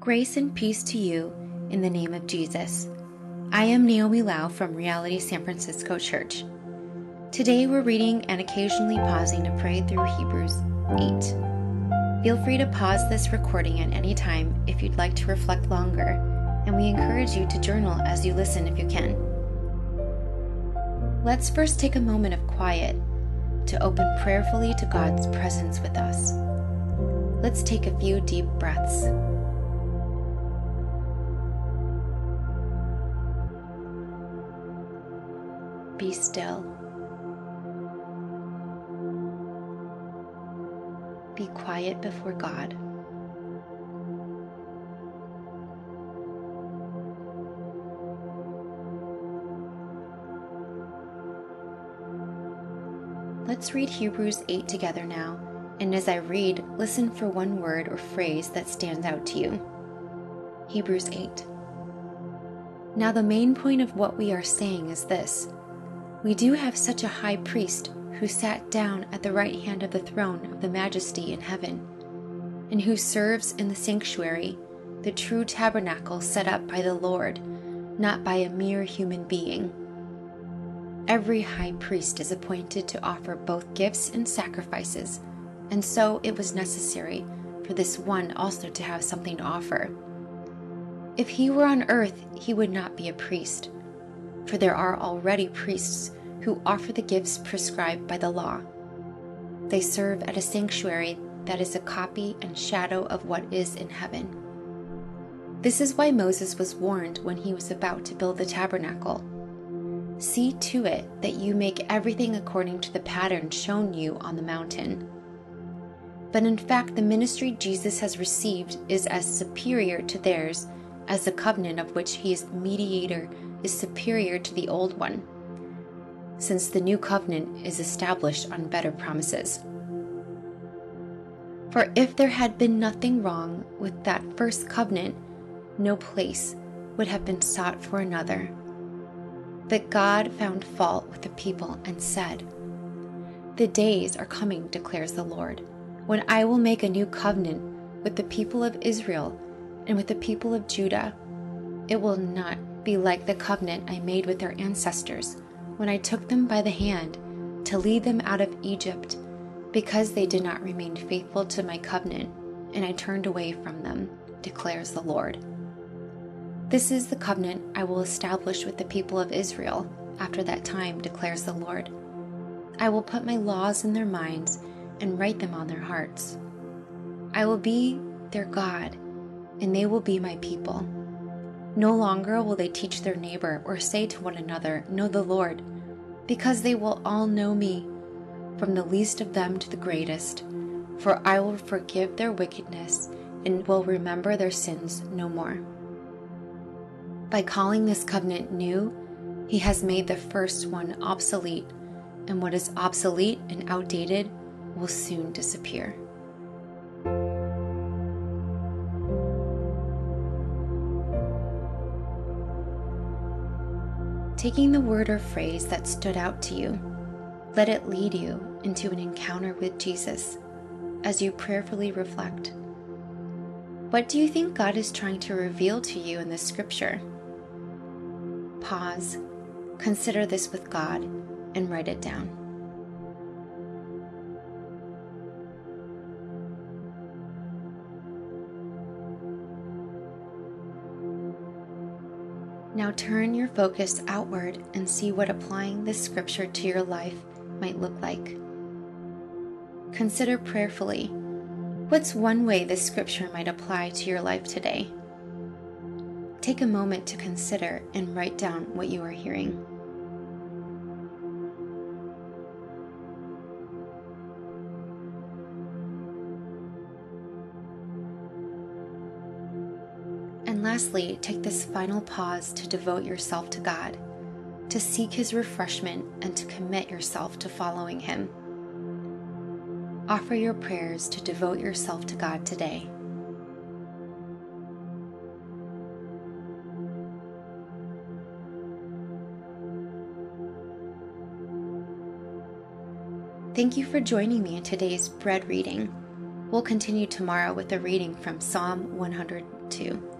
Grace and peace to you in the name of Jesus. I am Naomi Lau from Reality San Francisco Church. Today we're reading and occasionally pausing to pray through Hebrews 8. Feel free to pause this recording at any time if you'd like to reflect longer, and we encourage you to journal as you listen if you can. Let's first take a moment of quiet to open prayerfully to God's presence with us. Let's take a few deep breaths. Be still. Be quiet before God. Let's read Hebrews 8 together now, and as I read, listen for one word or phrase that stands out to you. Hebrews 8. Now, the main point of what we are saying is this we do have such a high priest who sat down at the right hand of the throne of the majesty in heaven, and who serves in the sanctuary, the true tabernacle set up by the Lord, not by a mere human being. Every high priest is appointed to offer both gifts and sacrifices, and so it was necessary for this one also to have something to offer. If he were on earth, he would not be a priest for there are already priests who offer the gifts prescribed by the law. They serve at a sanctuary that is a copy and shadow of what is in heaven. This is why Moses was warned when he was about to build the tabernacle. See to it that you make everything according to the pattern shown you on the mountain. But in fact, the ministry Jesus has received is as superior to theirs as the covenant of which he is the mediator is superior to the old one, since the new covenant is established on better promises. For if there had been nothing wrong with that first covenant, no place would have been sought for another. But God found fault with the people and said, The days are coming, declares the Lord, when I will make a new covenant with the people of Israel and with the people of Judah. It will not be like the covenant I made with their ancestors when I took them by the hand to lead them out of Egypt, because they did not remain faithful to my covenant, and I turned away from them, declares the Lord. This is the covenant I will establish with the people of Israel after that time, declares the Lord. I will put my laws in their minds and write them on their hearts. I will be their God, and they will be my people. No longer will they teach their neighbor or say to one another, Know the Lord, because they will all know me, from the least of them to the greatest. For I will forgive their wickedness and will remember their sins no more. By calling this covenant new, he has made the first one obsolete, and what is obsolete and outdated will soon disappear. Taking the word or phrase that stood out to you. Let it lead you into an encounter with Jesus as you prayerfully reflect. What do you think God is trying to reveal to you in this scripture? Pause, consider this with God, and write it down. Now turn your focus outward and see what applying this scripture to your life might look like. Consider prayerfully what's one way this scripture might apply to your life today? Take a moment to consider and write down what you are hearing. And lastly, take this final pause to devote yourself to God, to seek His refreshment, and to commit yourself to following Him. Offer your prayers to devote yourself to God today. Thank you for joining me in today's bread reading. We'll continue tomorrow with a reading from Psalm 102.